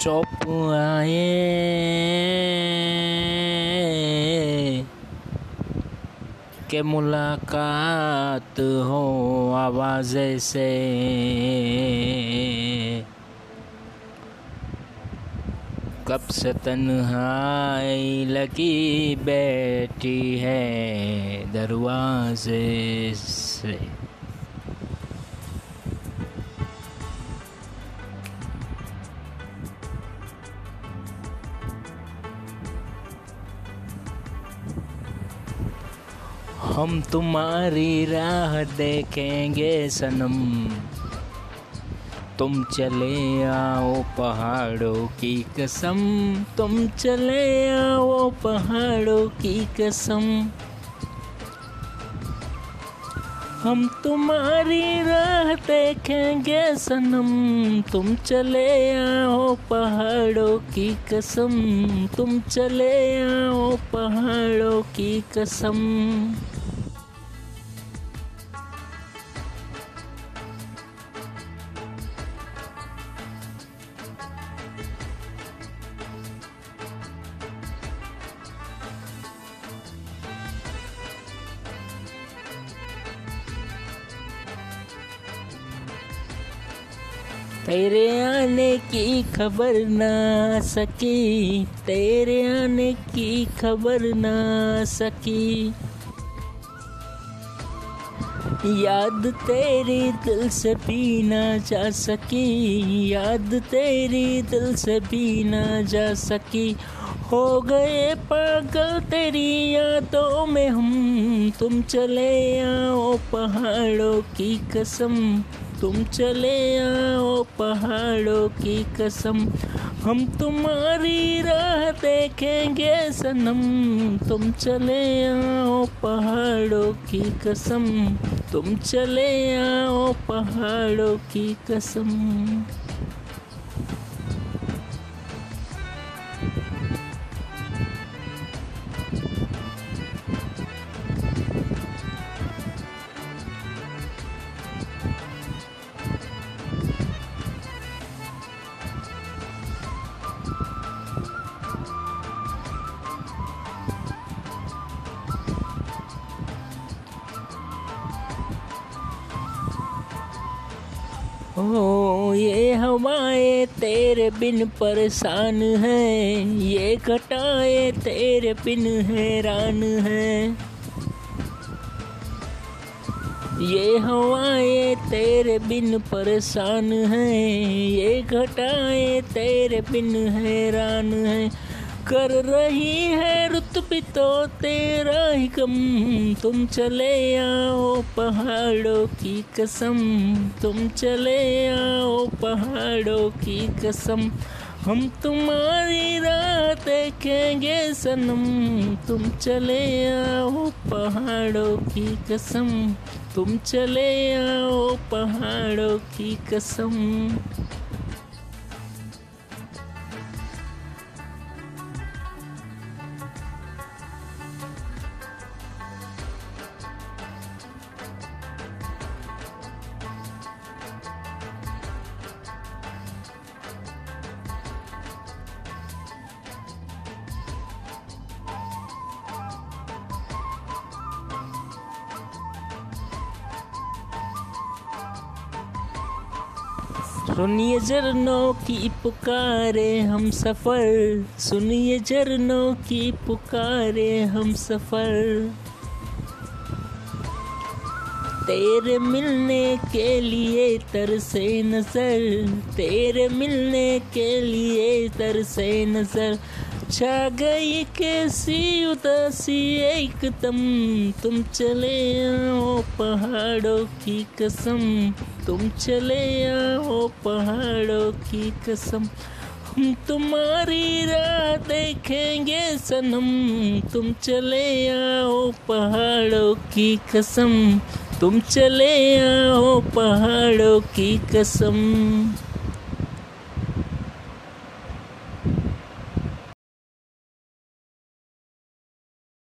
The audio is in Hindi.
चौप आए के मुलाकात हो आवाज़ से। कब से तन्हाई लगी बैठी है दरवाजे से। हम तुम्हारी राह देखेंगे, सनम। तुम चले आओ पहाड़ों की कसम। तुम चले आओ पहाड़ों की कसम। हम तुम्हारी राह देखेंगे सनम। तुम चले आओ पहाड़ों की कसम। तुम चले आओ पहाड़ों की कसम। तेरे आने की खबर ना सकी। तेरे आने की खबर ना सकी। याद तेरी दिल से भी ना जा सकी। याद तेरी दिल से भी ना जा सकी। हो गए पागल तेरी यादों में हम। तुम चले आओ पहाड़ों की कसम। तुम चले आओ पहाड़ों की कसम। हम तुम्हारी राह देखेंगे सनम। तुम चले आओ पहाड़ों की कसम। तुम चले आओ पहाड़ों की कसम। ओ ये हवाएँ तेरे बिन परेशान हैं, ये घटाए तेरे बिन हैरान हैं। ये हवाएँ तेरे बिन परेशान हैं, ये घटाए तेरे बिन हैरान हैं। कर रही है रुत भी तो तेरा ही कम। तुम चले आओ पहाड़ों की कसम। तुम चले आओ पहाड़ों की कसम। हम तुम्हारी राह देखेंगे सनम। तुम चले आओ पहाड़ों की कसम। तुम चले आओ पहाड़ों की कसम। सुनिए झरनों की पुकारे हम सफ़र। सुनिए झरनों की पुकारे हम सफ़र। तेरे मिलने के लिए तरसे नज़र, तेरे मिलने के लिए तरसे नज़र। छा गई कैसी उदासी एकदम, तुम चले आओ पहाड़ों की कसम। तुम चले आओ पहाड़ों की कसम। हम तुम्हारी राह देखेंगे सनम। तुम चले आओ पहाड़ों की कसम। तुम चले आओ पहाड़ों की कसम।